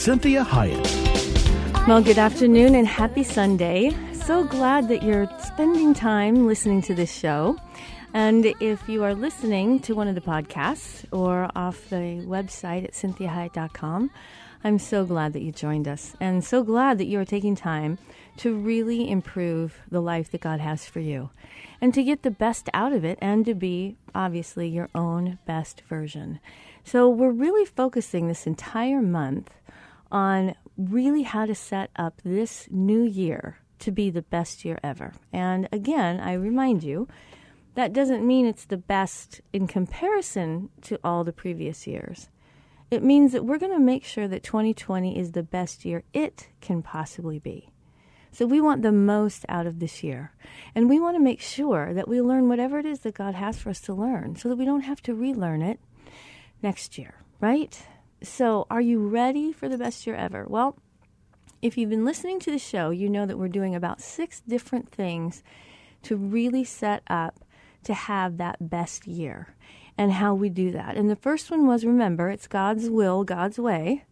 Cinthia Hiett. Well, good afternoon and happy Sunday. So glad that you're spending time listening to this show. And if you are listening to one of the podcasts or off the website at cinthiahiett.com, I'm so glad that you joined us and so glad that you are taking time to really improve the life that God has for you and to get the best out of it and to be, obviously, your own best version. So, we're really focusing this entire month on really how to set up this new year to be the best year ever. And again, I remind you, that doesn't mean it's the best in comparison to all the previous years. It means that we're going to make sure that 2020 is the best year it can possibly be. So we want the most out of this year. And we want to make sure that we learn whatever it is that God has for us to learn so that we don't have to relearn it next year, right? So, are you ready for the best year ever? Well, if you've been listening to the show, you know that we're doing about six different things to really set up to have that best year and how we do that. And the first one was remember, it's God's will, God's way,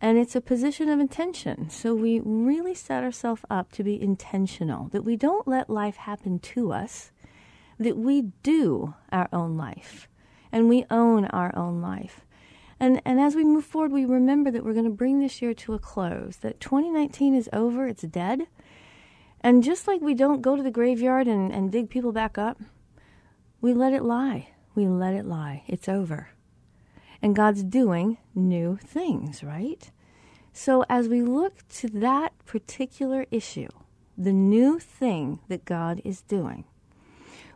and it's a position of intention. So we really set ourselves up to be intentional, that we don't let life happen to us, that we do our own life and we own our own life. And, and as we move forward, we remember that we're going to bring this year to a close, that 2019 is over, it's dead. And just like we don't go to the graveyard and, and dig people back up, we let it lie. We let it lie. It's over. And God's doing new things, right? So as we look to that particular issue, the new thing that God is doing,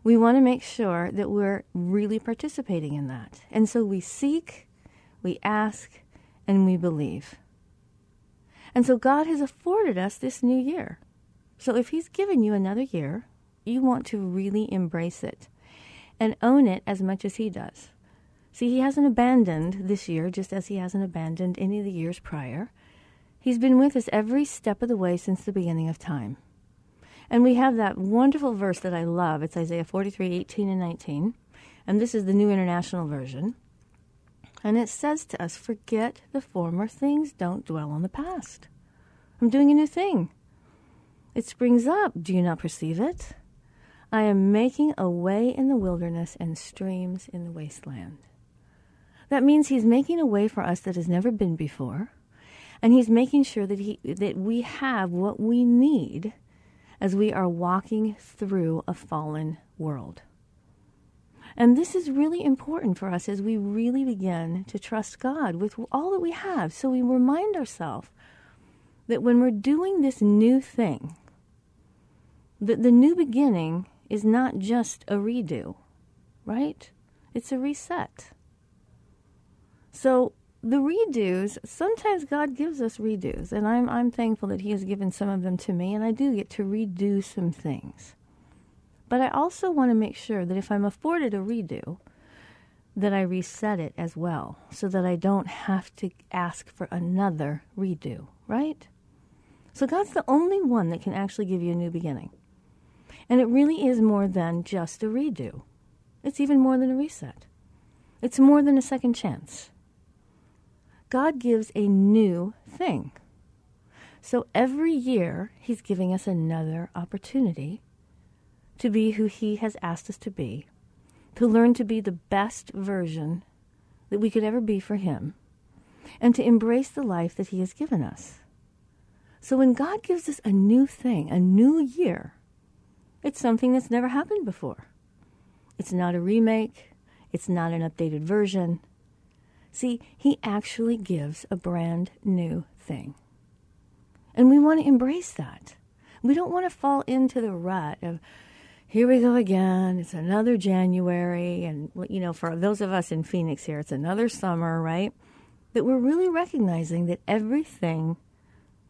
we want to make sure that we're really participating in that. And so we seek, we ask, and we believe. And so God has afforded us this new year. So if He's given you another year, you want to really embrace it and own it as much as He does. See, He hasn't abandoned this year just as He hasn't abandoned any of the years prior. He's been with us every step of the way since the beginning of time. And we have that wonderful verse that I love. It's Isaiah 43, 18 and 19. And this is the New International Version. And it says to us, Forget the former things, don't dwell on the past. I'm doing a new thing. It springs up. Do you not perceive it? I am making a way in the wilderness and streams in the wasteland. That means he's making a way for us that has never been before. And he's making sure that, he, that we have what we need as we are walking through a fallen world. And this is really important for us as we really begin to trust God with all that we have. So we remind ourselves that when we're doing this new thing, that the new beginning is not just a redo, right? It's a reset. So the redos, sometimes God gives us redos, and I'm, I'm thankful that He has given some of them to me, and I do get to redo some things. But I also want to make sure that if I'm afforded a redo, that I reset it as well, so that I don't have to ask for another redo, right? So God's the only one that can actually give you a new beginning. And it really is more than just a redo. It's even more than a reset. It's more than a second chance. God gives a new thing. So every year, He's giving us another opportunity to be who He has asked us to be, to learn to be the best version that we could ever be for Him, and to embrace the life that He has given us. So when God gives us a new thing, a new year, it's something that's never happened before. It's not a remake, it's not an updated version. See, He actually gives a brand new thing. And we want to embrace that. We don't want to fall into the rut of, here we go again. It's another January. And, you know, for those of us in Phoenix here, it's another summer, right? That we're really recognizing that everything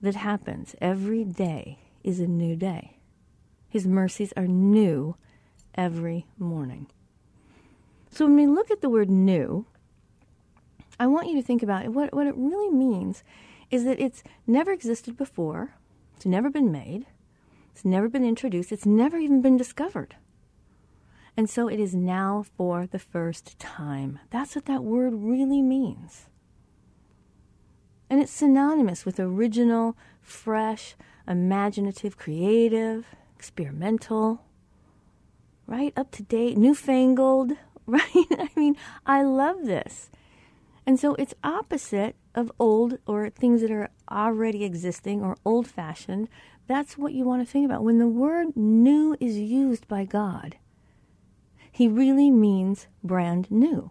that happens every day is a new day. His mercies are new every morning. So when we look at the word new, I want you to think about. What, what it really means is that it's never existed before, it's never been made, it's never been introduced, it's never even been discovered. And so it is now for the first time. That's what that word really means. And it's synonymous with original, fresh, imaginative, creative, experimental, right? Up to date, newfangled, right? I mean, I love this. And so it's opposite of old or things that are already existing or old fashioned. That's what you want to think about. When the word new is used by God, he really means brand new,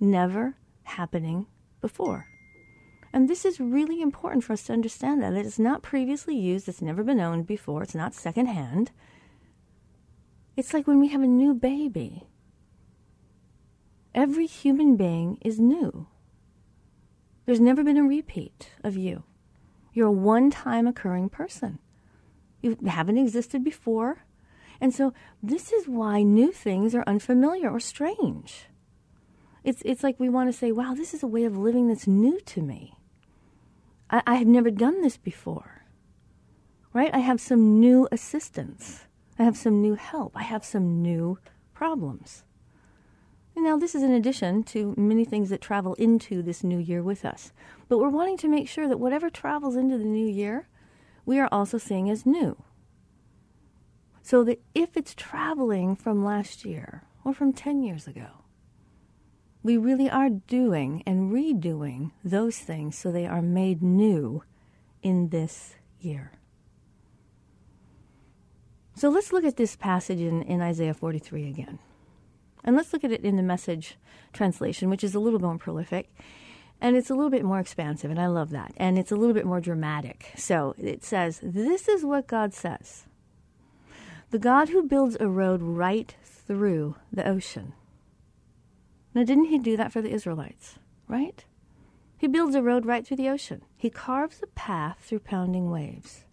never happening before. And this is really important for us to understand that. It is not previously used, it's never been owned before, it's not secondhand. It's like when we have a new baby. Every human being is new. There's never been a repeat of you. You're a one time occurring person. You haven't existed before. And so this is why new things are unfamiliar or strange. It's, it's like we want to say, wow, this is a way of living that's new to me. I, I have never done this before. Right? I have some new assistance. I have some new help. I have some new problems. Now, this is in addition to many things that travel into this new year with us. But we're wanting to make sure that whatever travels into the new year, we are also seeing as new. So that if it's traveling from last year or from 10 years ago, we really are doing and redoing those things so they are made new in this year. So let's look at this passage in, in Isaiah 43 again. And let's look at it in the message translation, which is a little more prolific. And it's a little bit more expansive, and I love that. And it's a little bit more dramatic. So it says, This is what God says The God who builds a road right through the ocean. Now, didn't he do that for the Israelites, right? He builds a road right through the ocean. He carves a path through pounding waves.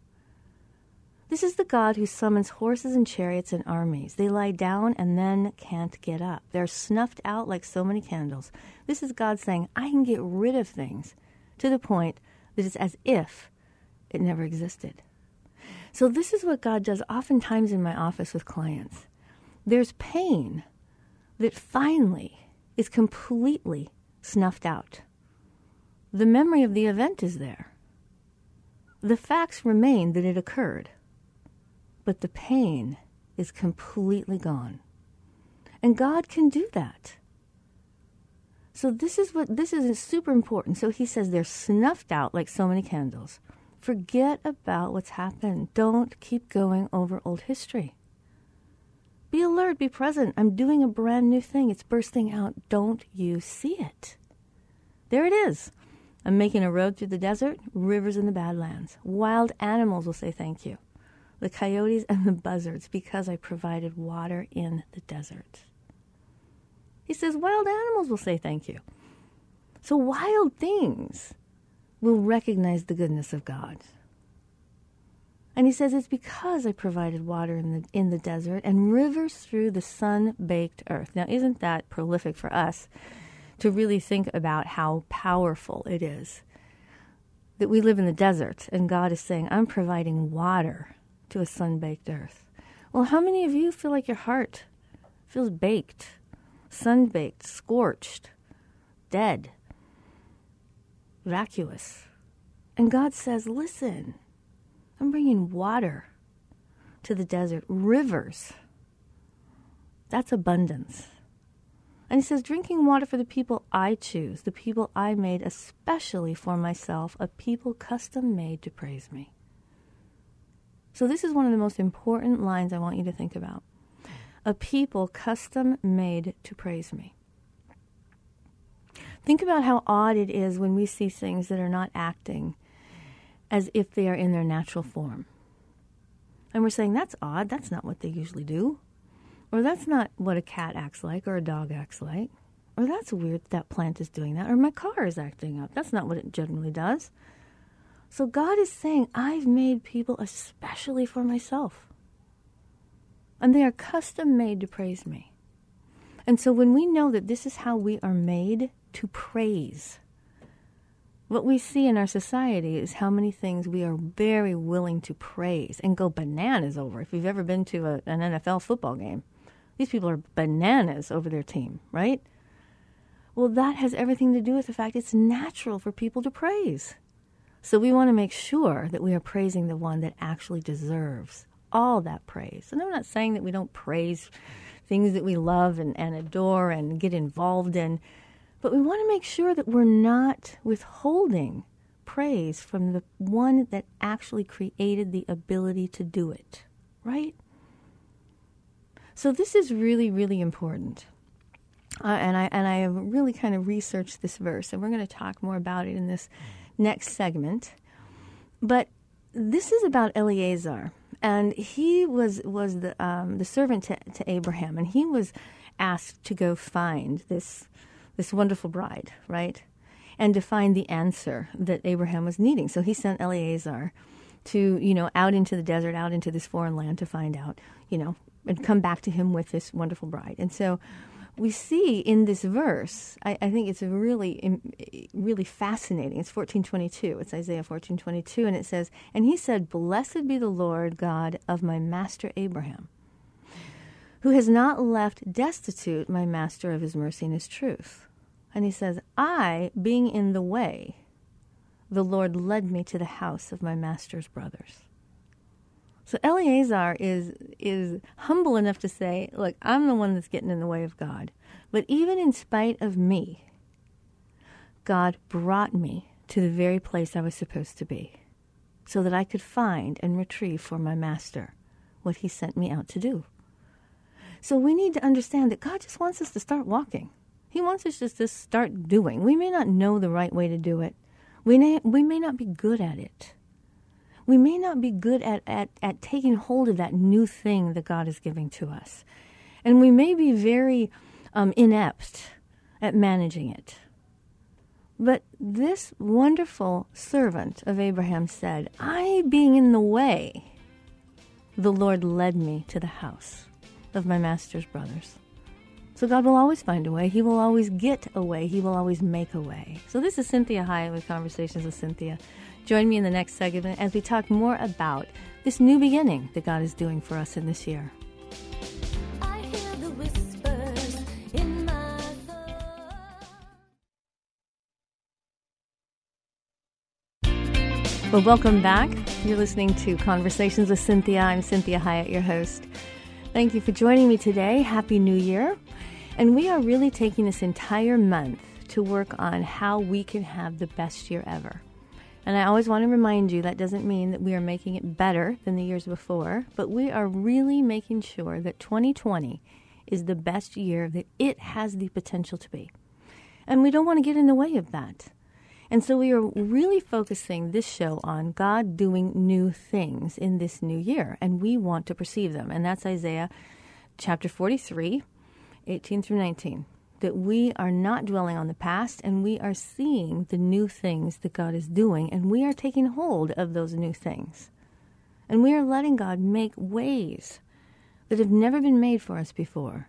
This is the God who summons horses and chariots and armies. They lie down and then can't get up. They're snuffed out like so many candles. This is God saying, I can get rid of things to the point that it's as if it never existed. So, this is what God does oftentimes in my office with clients. There's pain that finally is completely snuffed out. The memory of the event is there. The facts remain that it occurred but the pain is completely gone. And God can do that. So this is what this is super important. So he says they're snuffed out like so many candles. Forget about what's happened. Don't keep going over old history. Be alert, be present. I'm doing a brand new thing. It's bursting out. Don't you see it? There it is. I'm making a road through the desert, rivers in the Badlands. Wild animals will say thank you the coyotes and the buzzards because I provided water in the desert. He says wild animals will say thank you. So wild things will recognize the goodness of God. And he says it's because I provided water in the in the desert and rivers through the sun-baked earth. Now isn't that prolific for us to really think about how powerful it is that we live in the desert and God is saying I'm providing water to a sun baked earth. Well, how many of you feel like your heart feels baked, sun baked, scorched, dead, vacuous? And God says, Listen, I'm bringing water to the desert, rivers. That's abundance. And he says, drinking water for the people I choose, the people I made especially for myself, a people custom made to praise me. So, this is one of the most important lines I want you to think about. A people custom made to praise me. Think about how odd it is when we see things that are not acting as if they are in their natural form. And we're saying, that's odd. That's not what they usually do. Or that's not what a cat acts like or a dog acts like. Or that's weird that plant is doing that. Or my car is acting up. That's not what it generally does. So God is saying, I've made people especially for myself. And they are custom made to praise me. And so when we know that this is how we are made to praise, what we see in our society is how many things we are very willing to praise and go bananas over. If you've ever been to a, an NFL football game, these people are bananas over their team, right? Well, that has everything to do with the fact it's natural for people to praise. So we want to make sure that we are praising the one that actually deserves all that praise. And I'm not saying that we don't praise things that we love and, and adore and get involved in. But we want to make sure that we're not withholding praise from the one that actually created the ability to do it, right? So this is really, really important. Uh, and I and I have really kind of researched this verse, and we're going to talk more about it in this next segment. But this is about Eleazar, and he was was the um, the servant to, to Abraham, and he was asked to go find this this wonderful bride, right? And to find the answer that Abraham was needing. So he sent Eleazar to, you know, out into the desert, out into this foreign land to find out, you know, and come back to him with this wonderful bride. And so we see in this verse, I, I think it's really, really fascinating. It's 1422. It's Isaiah 1422. And it says, And he said, Blessed be the Lord God of my master Abraham who has not left destitute my master of his mercy and his truth. And he says, I, being in the way, the Lord led me to the house of my master's brothers. So Eleazar is is humble enough to say, look, I'm the one that's getting in the way of God. But even in spite of me, God brought me to the very place I was supposed to be, so that I could find and retrieve for my master what he sent me out to do. So we need to understand that God just wants us to start walking. He wants us just to start doing. We may not know the right way to do it. We may, we may not be good at it. We may not be good at, at, at taking hold of that new thing that God is giving to us. And we may be very um, inept at managing it. But this wonderful servant of Abraham said, I being in the way, the Lord led me to the house of my master's brothers. So God will always find a way. He will always get a way. He will always make a way. So this is Cinthia Hiett with Conversations with Cinthia. Join me in the next segment as we talk more about this new beginning that God is doing for us in this year. Well, welcome back. You're listening to Conversations with Cinthia. I'm Cinthia Hiett, your host. Thank you for joining me today. Happy New Year. And we are really taking this entire month to work on how we can have the best year ever. And I always want to remind you that doesn't mean that we are making it better than the years before, but we are really making sure that 2020 is the best year that it has the potential to be. And we don't want to get in the way of that. And so we are really focusing this show on God doing new things in this new year, and we want to perceive them. And that's Isaiah chapter 43, 18 through 19. That we are not dwelling on the past and we are seeing the new things that God is doing, and we are taking hold of those new things. And we are letting God make ways that have never been made for us before,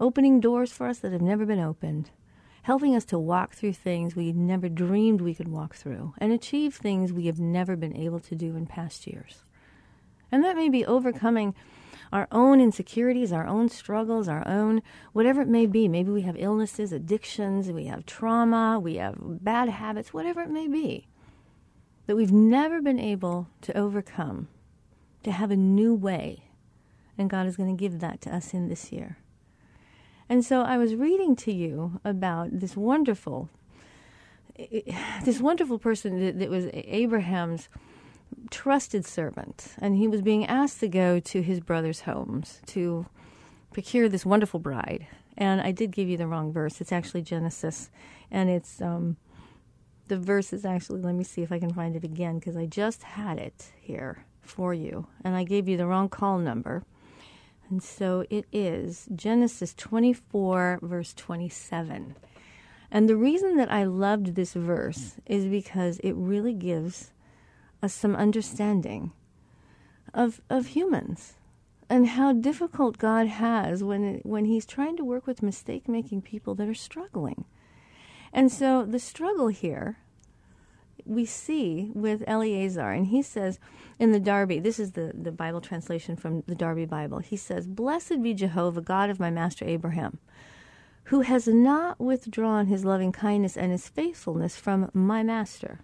opening doors for us that have never been opened helping us to walk through things we never dreamed we could walk through and achieve things we have never been able to do in past years. And that may be overcoming our own insecurities, our own struggles, our own whatever it may be. Maybe we have illnesses, addictions, we have trauma, we have bad habits, whatever it may be that we've never been able to overcome, to have a new way. And God is going to give that to us in this year. And so I was reading to you about this wonderful, this wonderful person that, that was Abraham's trusted servant, and he was being asked to go to his brother's homes to procure this wonderful bride. And I did give you the wrong verse. It's actually Genesis, and it's um, the verse is actually. Let me see if I can find it again because I just had it here for you, and I gave you the wrong call number. And so it is Genesis 24, verse 27. And the reason that I loved this verse is because it really gives us some understanding of, of humans and how difficult God has when, when He's trying to work with mistake making people that are struggling. And so the struggle here we see with Eleazar, and he says in the Darby, this is the, the Bible translation from the Darby Bible, he says, Blessed be Jehovah, God of my master Abraham, who has not withdrawn his loving kindness and his faithfulness from my master.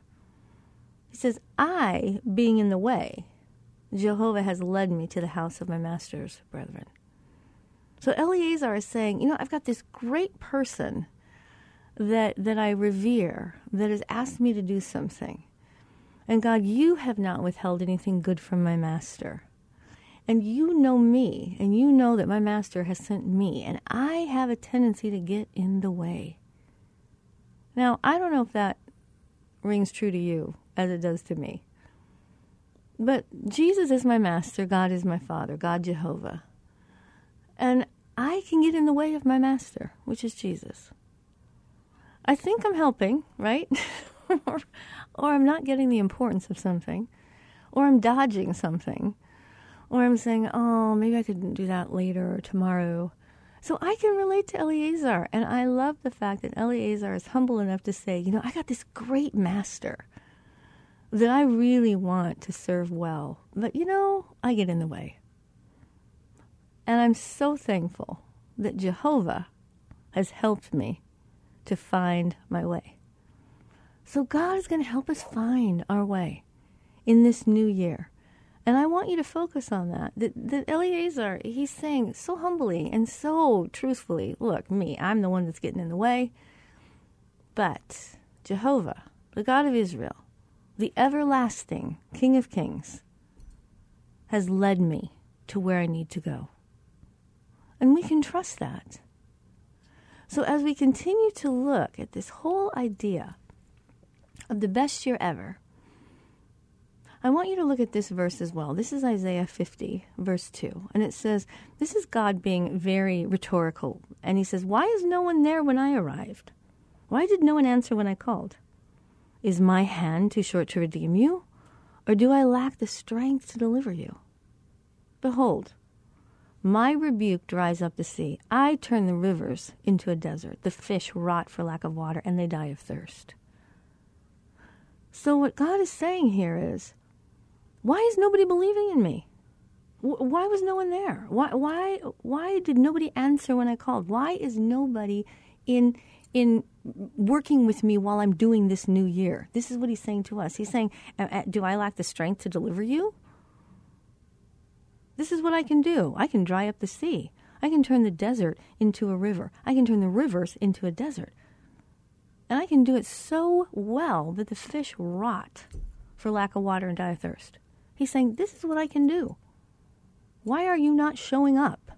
He says, I, being in the way, Jehovah has led me to the house of my master's brethren. So Eleazar is saying, you know, I've got this great person that that I revere that has asked me to do something. And God, you have not withheld anything good from my master. And you know me, and you know that my master has sent me, and I have a tendency to get in the way. Now, I don't know if that rings true to you as it does to me. But Jesus is my master, God is my father, God Jehovah. And I can get in the way of my master, which is Jesus. I think I'm helping, right? or, I'm not getting the importance of something, or I'm dodging something, or I'm saying, oh, maybe I could do that later or tomorrow. So I can relate to Eleazar, and I love the fact that Eleazar is humble enough to say, you know, I got this great master that I really want to serve well, but you know, I get in the way. And I'm so thankful that Jehovah has helped me to find my way. So God is going to help us find our way in this new year. And I want you to focus on that. That, that Eleazar, he's saying so humbly and so truthfully, look, me, I'm the one that's getting in the way. But Jehovah, the God of Israel, the everlasting King of Kings, has led me to where I need to go. And we can trust that. So, as we continue to look at this whole idea of the best year ever, I want you to look at this verse as well. This is Isaiah 50, verse 2. And it says, This is God being very rhetorical. And he says, Why is no one there when I arrived? Why did no one answer when I called? Is my hand too short to redeem you? Or do I lack the strength to deliver you? Behold, my rebuke dries up the sea. I turn the rivers into a desert. The fish rot for lack of water, and they die of thirst. So, what God is saying here is, why is nobody believing in me? Why was no one there? Why, why, why did nobody answer when I called? Why is nobody in, in working with me while I'm doing this new year? This is what he's saying to us. He's saying, Do I lack the strength to deliver you? This is what I can do. I can dry up the sea. I can turn the desert into a river. I can turn the rivers into a desert. And I can do it so well that the fish rot for lack of water and die of thirst. He's saying, This is what I can do. Why are you not showing up?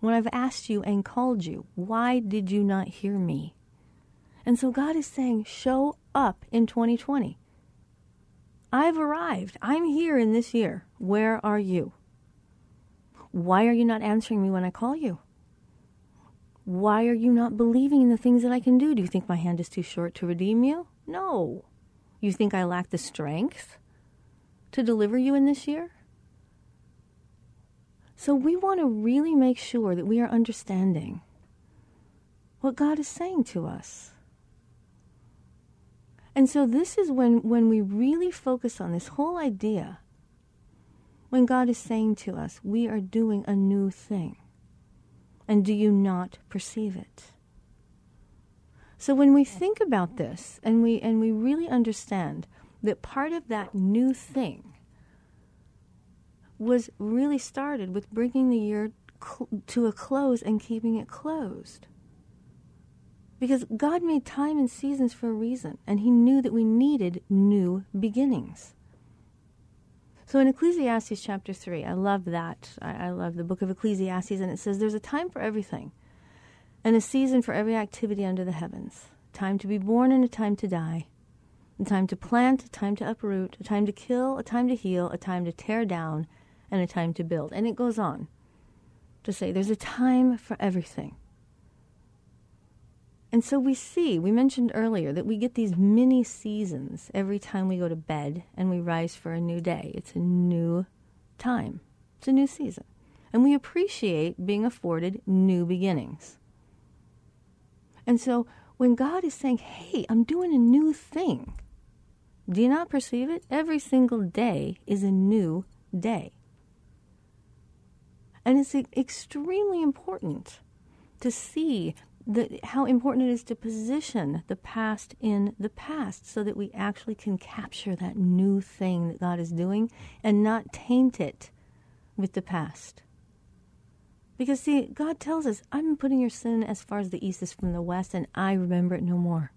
When I've asked you and called you, why did you not hear me? And so God is saying, Show up in 2020. I've arrived. I'm here in this year. Where are you? Why are you not answering me when I call you? Why are you not believing in the things that I can do? Do you think my hand is too short to redeem you? No. You think I lack the strength to deliver you in this year? So we want to really make sure that we are understanding what God is saying to us. And so this is when, when we really focus on this whole idea when God is saying to us, We are doing a new thing. And do you not perceive it? So when we think about this and we, and we really understand that part of that new thing was really started with bringing the year cl- to a close and keeping it closed. Because God made time and seasons for a reason, and He knew that we needed new beginnings. So in Ecclesiastes chapter 3, I love that. I, I love the book of Ecclesiastes, and it says there's a time for everything, and a season for every activity under the heavens time to be born and a time to die, a time to plant, a time to uproot, a time to kill, a time to heal, a time to tear down, and a time to build. And it goes on to say there's a time for everything. And so we see, we mentioned earlier that we get these mini seasons every time we go to bed and we rise for a new day. It's a new time, it's a new season. And we appreciate being afforded new beginnings. And so when God is saying, hey, I'm doing a new thing, do you not perceive it? Every single day is a new day. And it's extremely important to see the, how important it is to position the past in the past so that we actually can capture that new thing that God is doing and not taint it with the past. Because, see, God tells us, I'm putting your sin as far as the east is from the west, and I remember it no more.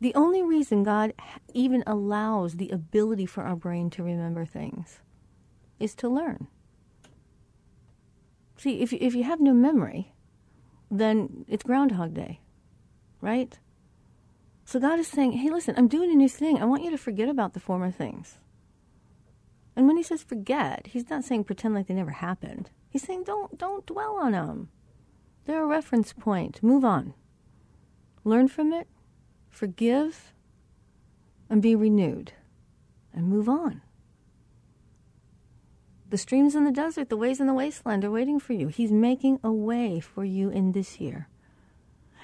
The only reason God even allows the ability for our brain to remember things is to learn. See, if, if you have no memory, then it's Groundhog Day, right? So God is saying, hey, listen, I'm doing a new thing. I want you to forget about the former things. And when he says forget, he's not saying pretend like they never happened. He's saying don't don't dwell on them. They're a reference point. Move on. Learn from it, forgive, and be renewed. And move on. The streams in the desert, the ways in the wasteland are waiting for you. He's making a way for you in this year.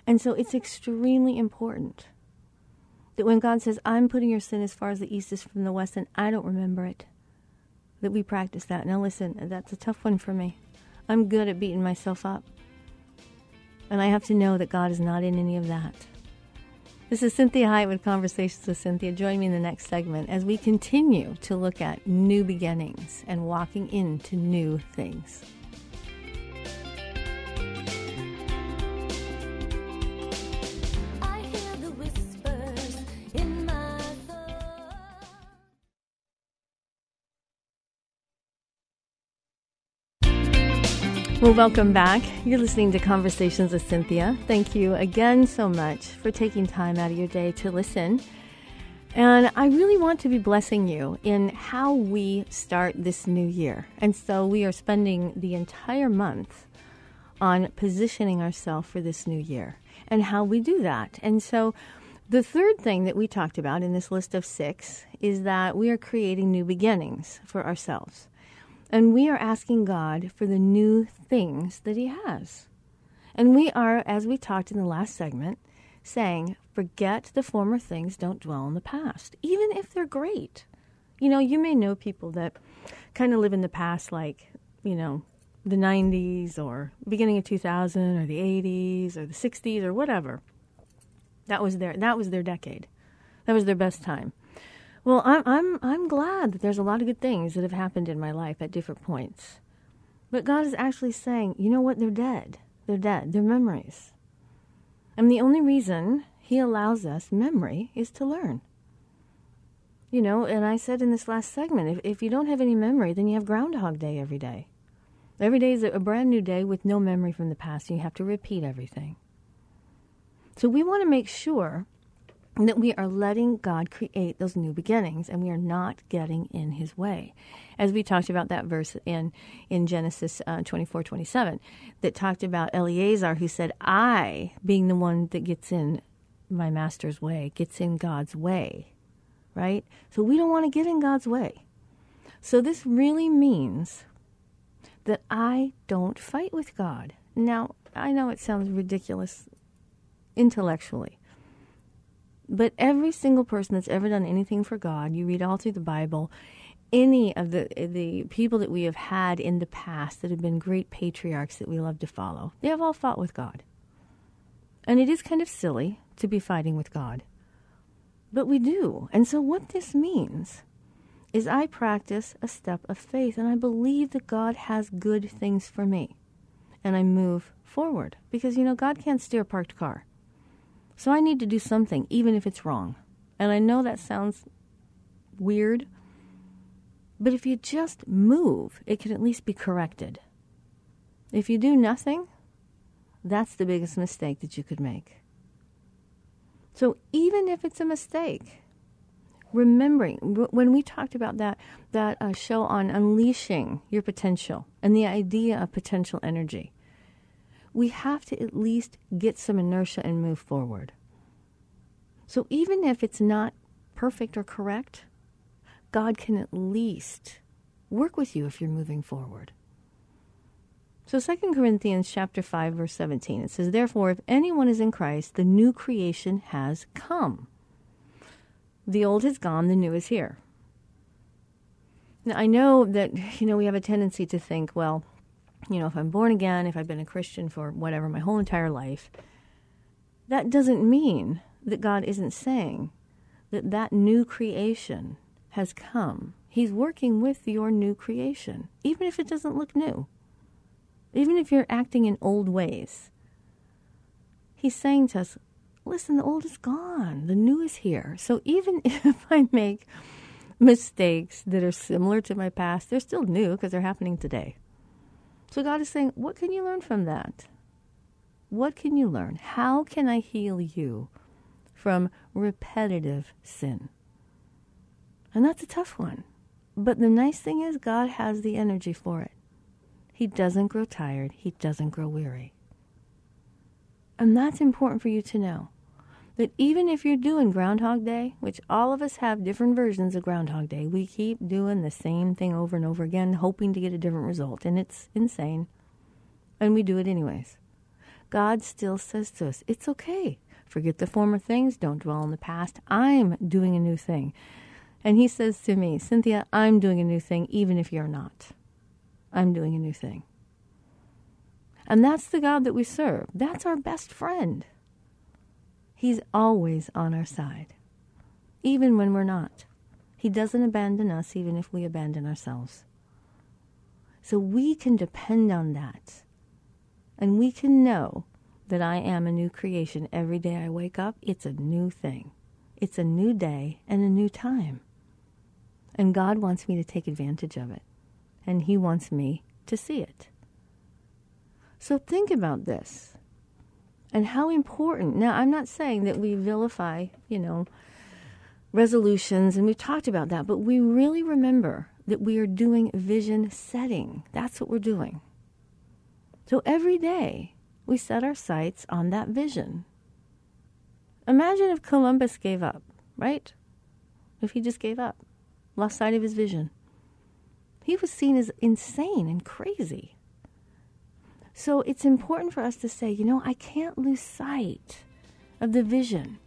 And so it's extremely important that when God says, I'm putting your sin as far as the east is from the west, and I don't remember it, that we practice that. Now, listen, that's a tough one for me. I'm good at beating myself up. And I have to know that God is not in any of that. This is Cinthia Hiett with Conversations with Cinthia. Join me in the next segment as we continue to look at new beginnings and walking into new things. Well, welcome back. You're listening to Conversations with Cinthia. Thank you again so much for taking time out of your day to listen. And I really want to be blessing you in how we start this new year. And so we are spending the entire month on positioning ourselves for this new year and how we do that. And so the third thing that we talked about in this list of six is that we are creating new beginnings for ourselves. And we are asking God for the new things that He has. And we are, as we talked in the last segment, saying, forget the former things, don't dwell on the past, even if they're great. You know, you may know people that kind of live in the past, like, you know, the 90s or beginning of 2000 or the 80s or the 60s or whatever. That was their that was their decade. That was their best time. Well, I'm I'm I'm glad that there's a lot of good things that have happened in my life at different points. But God is actually saying, you know what? They're dead. They're dead. They're memories. And the only reason He allows us memory is to learn. You know, and I said in this last segment, if, if you don't have any memory, then you have Groundhog Day every day. Every day is a brand new day with no memory from the past, and you have to repeat everything. So we want to make sure that we are letting God create those new beginnings and we are not getting in his way. As we talked about that verse in, in Genesis uh, 24 27, that talked about Eleazar, who said, I, being the one that gets in my master's way, gets in God's way, right? So we don't want to get in God's way. So this really means that I don't fight with God. Now, I know it sounds ridiculous intellectually but every single person that's ever done anything for God, you read all through the Bible, any of the the people that we have had in the past that have been great patriarchs that we love to follow, they have all fought with God. And it is kind of silly to be fighting with God. But we do. And so what this means is I practice a step of faith and I believe that God has good things for me. And I move forward because, you know, God can't steer a parked car. So I need to do something, even if it's wrong. And I know that sounds weird, but if you just move, it can at least be corrected. If you do nothing, that's the biggest mistake that you could make. So even if it's a mistake, remembering when we talked about that that uh, show on unleashing your potential and the idea of potential energy, we have to at least get some inertia and move forward. So even if it's not perfect or correct, God can at least work with you if you're moving forward. So 2 Corinthians chapter 5 verse 17 it says therefore if anyone is in Christ the new creation has come. The old has gone the new is here. Now I know that you know we have a tendency to think well you know if I'm born again if I've been a Christian for whatever my whole entire life that doesn't mean that God isn't saying that that new creation has come. He's working with your new creation even if it doesn't look new even if you're acting in old ways. He's saying to us, listen, the old is gone, the new is here. So even if I make mistakes that are similar to my past, they're still new because they're happening today. So God is saying, what can you learn from that? What can you learn? How can I heal you from repetitive sin? And that's a tough one. But the nice thing is, God has the energy for it. He doesn't grow tired. He doesn't grow weary. And that's important for you to know. That even if you're doing Groundhog Day, which all of us have different versions of Groundhog Day, we keep doing the same thing over and over again, hoping to get a different result. And it's insane. And we do it anyways. God still says to us, it's okay. Forget the former things. Don't dwell on the past. I'm doing a new thing. And he says to me, Cinthia, I'm doing a new thing, even if you're not. I'm doing a new thing. And that's the God that we serve. That's our best friend. He's always on our side, even when we're not. He doesn't abandon us, even if we abandon ourselves. So we can depend on that. And we can know that I am a new creation. Every day I wake up, it's a new thing. It's a new day and a new time. And God wants me to take advantage of it and He wants me to see it. So think about this and how important. Now, I'm not saying that we vilify, you know, resolutions, and we've talked about that, but we really remember that we are doing vision setting. That's what we're doing. So every day we set our sights on that vision. Imagine if Columbus gave up, right? If he just gave up, lost sight of his vision he was seen as insane and crazy. So it's important for us to say, you know, I can't lose sight of the vision.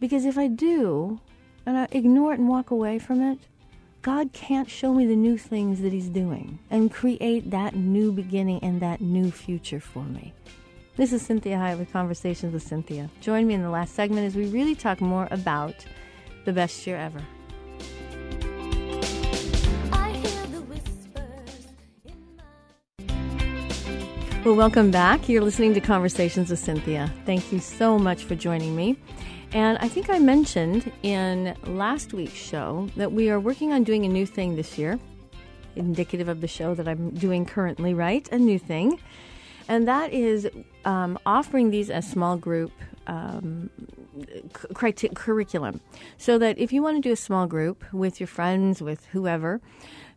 Because if I do, and I ignore it and walk away from it, God can't show me the new things that He's doing and create that new beginning and that new future for me. This is Cinthia Hiett with Conversations with Cinthia. Join me in the last segment as we really talk more about the best year ever. Well, welcome back. You're listening to Conversations with Cinthia. Thank you so much for joining me. And I think I mentioned in last week's show that we are working on doing a new thing this year, indicative of the show that I'm doing currently, right? A new thing. And that is um, offering these as small group um, curriculum. So that if you want to do a small group with your friends, with whoever,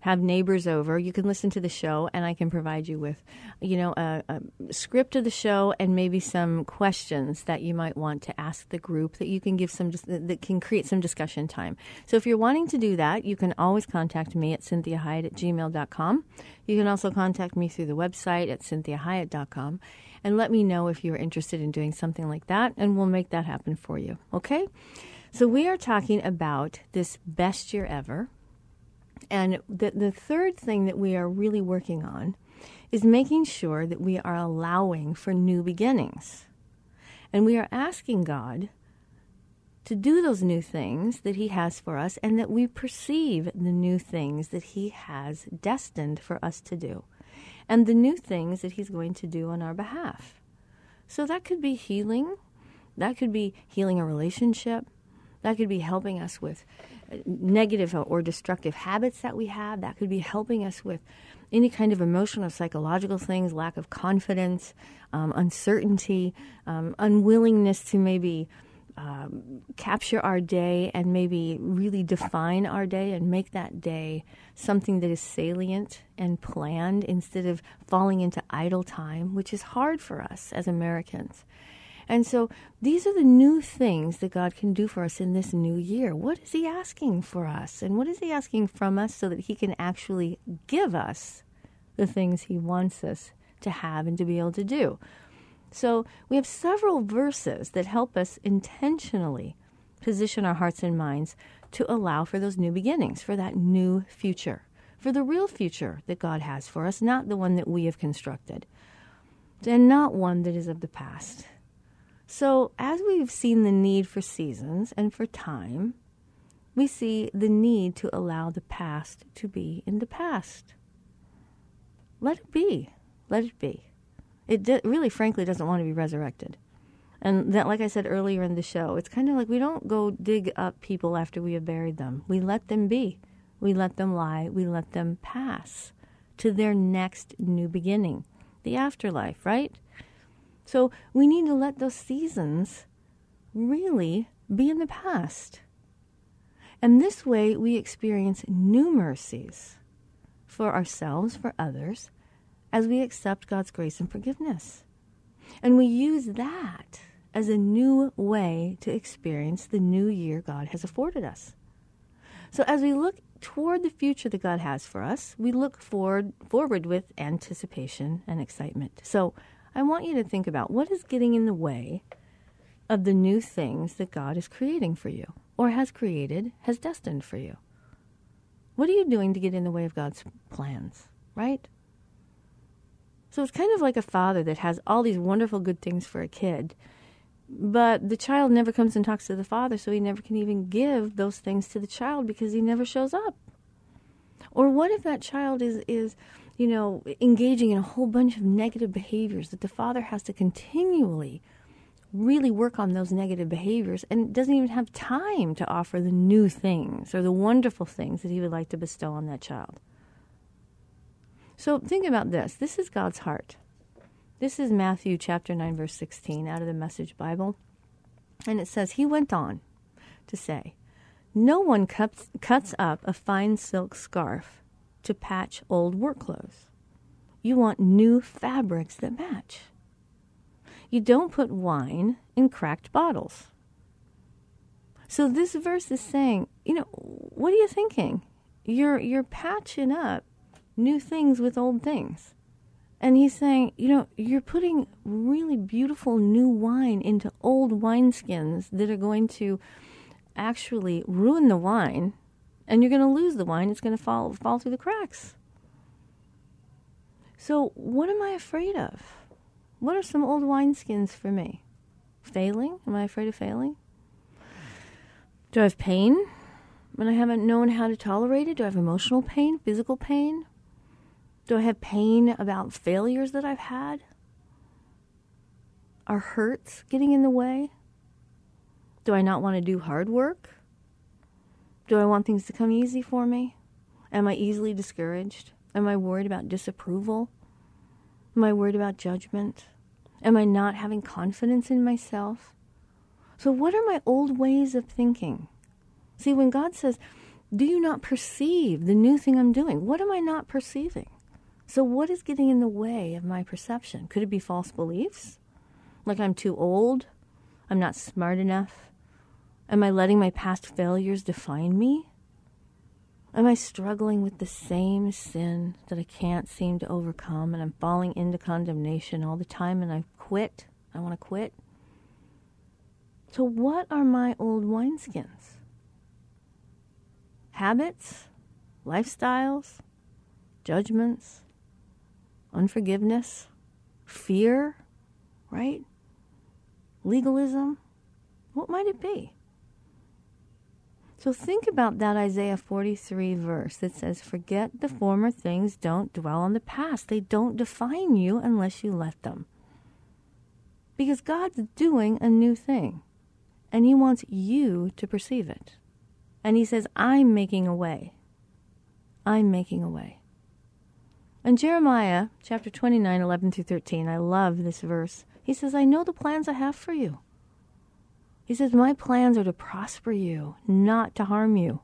have neighbors over, you can listen to the show, and I can provide you with, you know, a, a script of the show and maybe some questions that you might want to ask the group that you can give some that can create some discussion time. So if you're wanting to do that, you can always contact me at cinthiahiett at gmail.com. You can also contact me through the website at cinthiahiett.com and let me know if you're interested in doing something like that, and we'll make that happen for you. Okay? So, we are talking about this best year ever. And the, the third thing that we are really working on is making sure that we are allowing for new beginnings. And we are asking God to do those new things that He has for us and that we perceive the new things that He has destined for us to do and the new things that He's going to do on our behalf. So that could be healing, that could be healing a relationship, that could be helping us with negative or destructive habits that we have, that could be helping us with any kind of emotional or psychological things, lack of confidence, um, uncertainty, um, unwillingness to maybe um, capture our day and maybe really define our day and make that day something that is salient and planned instead of falling into idle time, which is hard for us as Americans. And so these are the new things that God can do for us in this new year. What is He asking for us? And what is He asking from us so that He can actually give us the things He wants us to have and to be able to do? So we have several verses that help us intentionally position our hearts and minds to allow for those new beginnings, for that new future, for the real future that God has for us, not the one that we have constructed, and not one that is of the past. So, as we've seen the need for seasons and for time, we see the need to allow the past to be in the past. Let it be. Let it be. It di- really, frankly, doesn't want to be resurrected. And that, like I said earlier in the show, it's kind of like we don't go dig up people after we have buried them. We let them be. We let them lie. We let them pass to their next new beginning, the afterlife, right? So we need to let those seasons really be in the past. And this way we experience new mercies for ourselves, for others, as we accept God's grace and forgiveness. And we use that as a new way to experience the new year God has afforded us. So as we look toward the future that God has for us, we look forward forward with anticipation and excitement. So I want you to think about what is getting in the way of the new things that God is creating for you, or has created, has destined for you. What are you doing to get in the way of God's plans, right? So it's kind of like a father that has all these wonderful good things for a kid, but the child never comes and talks to the father, so he never can even give those things to the child because he never shows up. Or what if that child is is you know, engaging in a whole bunch of negative behaviors that the father has to continually really work on those negative behaviors and doesn't even have time to offer the new things or the wonderful things that he would like to bestow on that child. So think about this. This is God's heart. This is Matthew chapter 9 verse 16 out of the Message Bible. And it says he went on to say, "No one cuts, cuts up a fine silk scarf to patch old work clothes. You want new fabrics that match. You don't put wine in cracked bottles. So this verse is saying, you know, what are you thinking? You're you're patching up new things with old things. And he's saying, you know, you're putting really beautiful new wine into old wineskins that are going to actually ruin the wine and you're going to lose the wine. It's going to fall fall through the cracks. So, what am I afraid of? What are some old wineskins for me? Failing? Am I afraid of failing? Do I have pain when I haven't known how to tolerate it? Do I have emotional pain, physical pain? Do I have pain about failures that I've had? Are hurts getting in the way? Do I not want to do hard work? Do I want things to come easy for me? Am I easily discouraged? Am I worried about disapproval? Am I worried about judgment? Am I not having confidence in myself? So, what are my old ways of thinking? See, when God says, Do you not perceive the new thing I'm doing? What am I not perceiving? So, what is getting in the way of my perception? Could it be false beliefs? Like I'm too old? I'm not smart enough? Am I letting my past failures define me? Am I struggling with the same sin that I can't seem to overcome and I'm falling into condemnation all the time and I quit? I want to quit. So, what are my old wineskins? Habits, lifestyles, judgments, unforgiveness, fear, right? Legalism? What might it be? So think about that Isaiah 43 verse that says, Forget the former things, don't dwell on the past. They don't define you unless you let them. Because God's doing a new thing, and He wants you to perceive it. And He says, I'm making a way. I'm making a way. In Jeremiah chapter 29, 11 through 13, I love this verse. He says, I know the plans I have for you he says, My plans are to prosper you, not to harm you.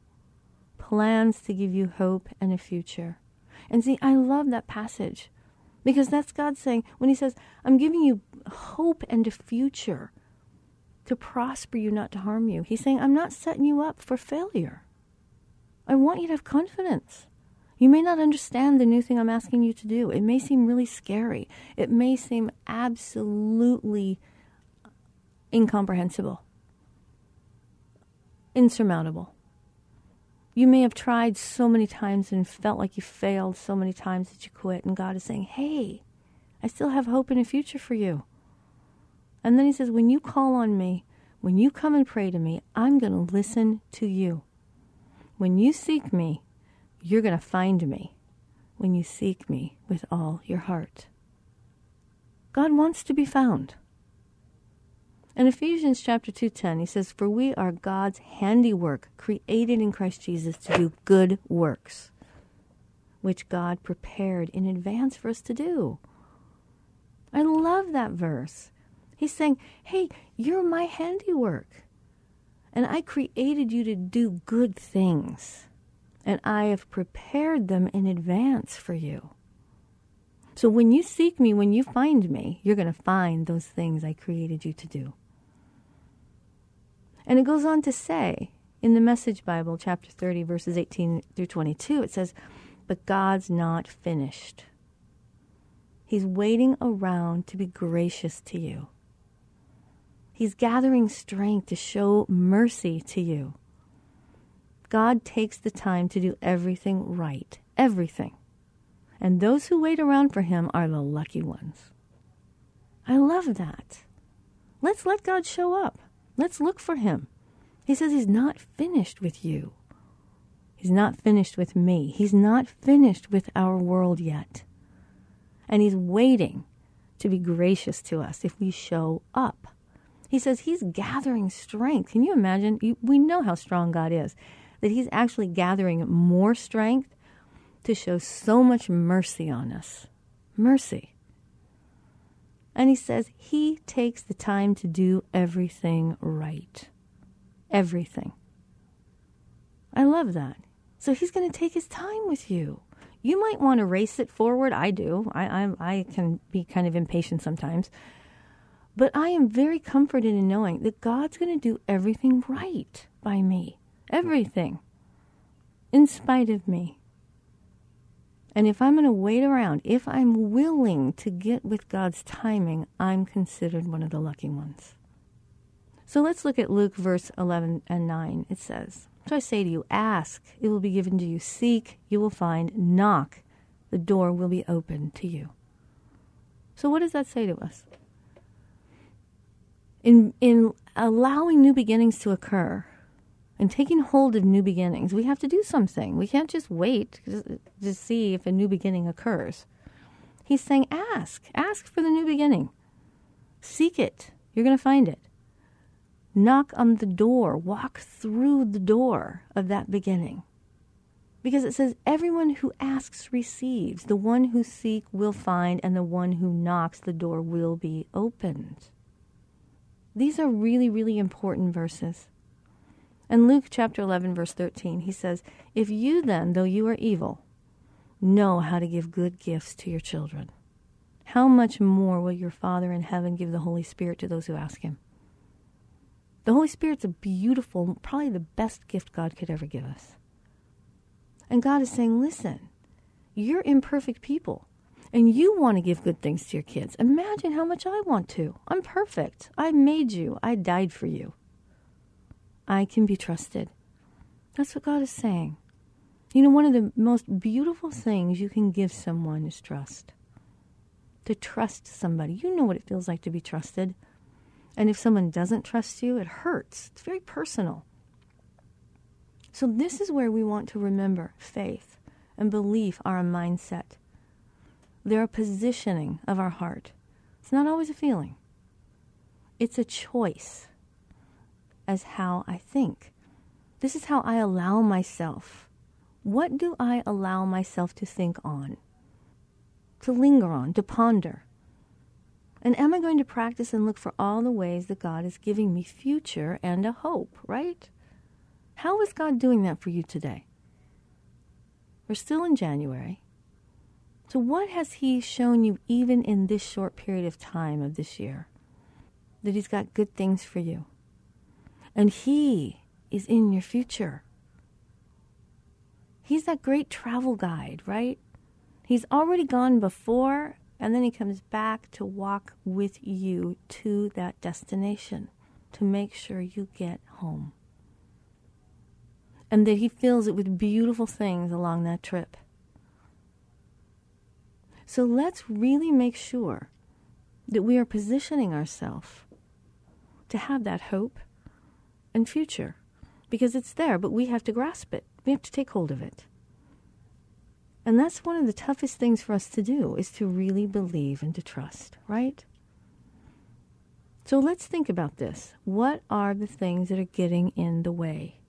Plans to give you hope and a future. And see, I love that passage because that's God saying, when He says, I'm giving you hope and a future to prosper you, not to harm you, He's saying, I'm not setting you up for failure. I want you to have confidence. You may not understand the new thing I'm asking you to do. It may seem really scary. It may seem absolutely incomprehensible insurmountable. You may have tried so many times and felt like you failed so many times that you quit, and God is saying, Hey, I still have hope in a future for you. And then He says, When you call on me, when you come and pray to me, I'm going to listen to you. When you seek me, you're going to find me when you seek me with all your heart. God wants to be found. In Ephesians chapter 2:10, he says, "For we are God's handiwork, created in Christ Jesus to do good works, which God prepared in advance for us to do." I love that verse. He's saying, "Hey, you're my handiwork. And I created you to do good things, and I have prepared them in advance for you." So when you seek me, when you find me, you're going to find those things I created you to do. And it goes on to say in the Message Bible, chapter 30, verses 18 through 22, it says, But God's not finished. He's waiting around to be gracious to you. He's gathering strength to show mercy to you. God takes the time to do everything right, everything. And those who wait around for Him are the lucky ones. I love that. Let's let God show up. Let's look for him. He says he's not finished with you. He's not finished with me. He's not finished with our world yet. And he's waiting to be gracious to us if we show up. He says he's gathering strength. Can you imagine? We know how strong God is, that he's actually gathering more strength to show so much mercy on us. Mercy. And he says he takes the time to do everything right. Everything. I love that. So he's going to take his time with you. You might want to race it forward. I do. I, I, I can be kind of impatient sometimes. But I am very comforted in knowing that God's going to do everything right by me. Everything. In spite of me. And if I'm going to wait around, if I'm willing to get with God's timing, I'm considered one of the lucky ones. So let's look at Luke verse 11 and 9. It says, So I say to you, ask, it will be given to you. Seek, you will find. Knock, the door will be open to you. So what does that say to us? In, in allowing new beginnings to occur, and taking hold of new beginnings, we have to do something. We can't just wait to see if a new beginning occurs. He's saying, ask. Ask for the new beginning. Seek it. You're going to find it. Knock on the door. Walk through the door of that beginning. Because it says, everyone who asks receives. The one who seeks will find, and the one who knocks, the door will be opened. These are really, really important verses. In Luke chapter 11, verse 13, he says, If you then, though you are evil, know how to give good gifts to your children, how much more will your Father in heaven give the Holy Spirit to those who ask him? The Holy Spirit's a beautiful, probably the best gift God could ever give us. And God is saying, Listen, you're imperfect people and you want to give good things to your kids. Imagine how much I want to. I'm perfect. I made you, I died for you. I can be trusted. That's what God is saying. You know, one of the most beautiful things you can give someone is trust. To trust somebody. You know what it feels like to be trusted. And if someone doesn't trust you, it hurts. It's very personal. So, this is where we want to remember faith and belief are a mindset. They're a positioning of our heart. It's not always a feeling, it's a choice as how I think. This is how I allow myself. What do I allow myself to think on? To linger on, to ponder? And am I going to practice and look for all the ways that God is giving me future and a hope, right? How is God doing that for you today? We're still in January. So, what has He shown you even in this short period of time of this year? That He's got good things for you. And He is in your future. He's that great travel guide, right? He's already gone before and then he comes back to walk with you to that destination to make sure you get home. And that he fills it with beautiful things along that trip. So let's really make sure that we are positioning ourselves to have that hope and future because it's there, but we have to grasp it. We have to take hold of it. And that's one of the toughest things for us to do is to really believe and to trust, right? So let's think about this. What are the things that are getting in the way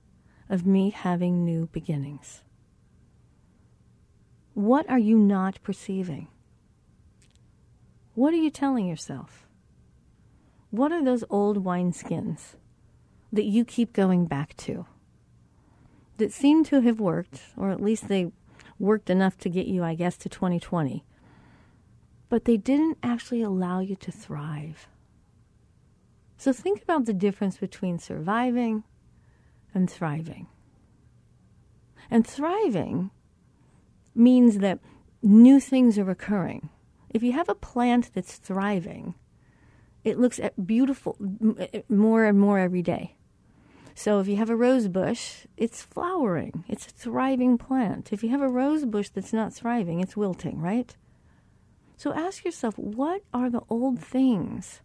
of me having new beginnings? What are you not perceiving? What are you telling yourself? What are those old wineskins that you keep going back to that seem to have worked, or at least they worked enough to get you, I guess, to 2020. But they didn't actually allow you to thrive. So think about the difference between surviving and thriving. And thriving means that new things are occurring. If you have a plant that's thriving, it looks beautiful more and more every day. So if you have a rose bush, it's flowering. It's a thriving plant. If you have a rose bush that's not thriving, it's wilting, right? So ask yourself, what are the old things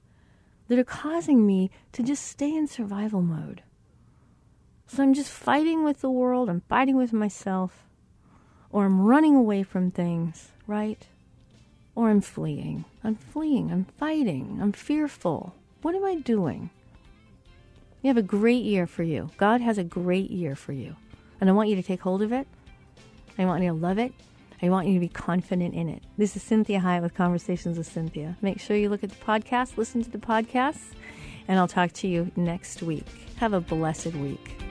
that are causing me to just stay in survival mode? So I'm just fighting with the world, I'm fighting with myself, or I'm running away from things, right? Or I'm fleeing. I'm fleeing, I'm fighting, I'm fearful. What am I doing? You have a great year for you. God has a great year for you. And I want you to take hold of it. I want you to love it. I want you to be confident in it. This is Cinthia Hiett with Conversations with Cinthia. Make sure you look at the podcast, listen to the podcast, and I'll talk to you next week. Have a blessed week.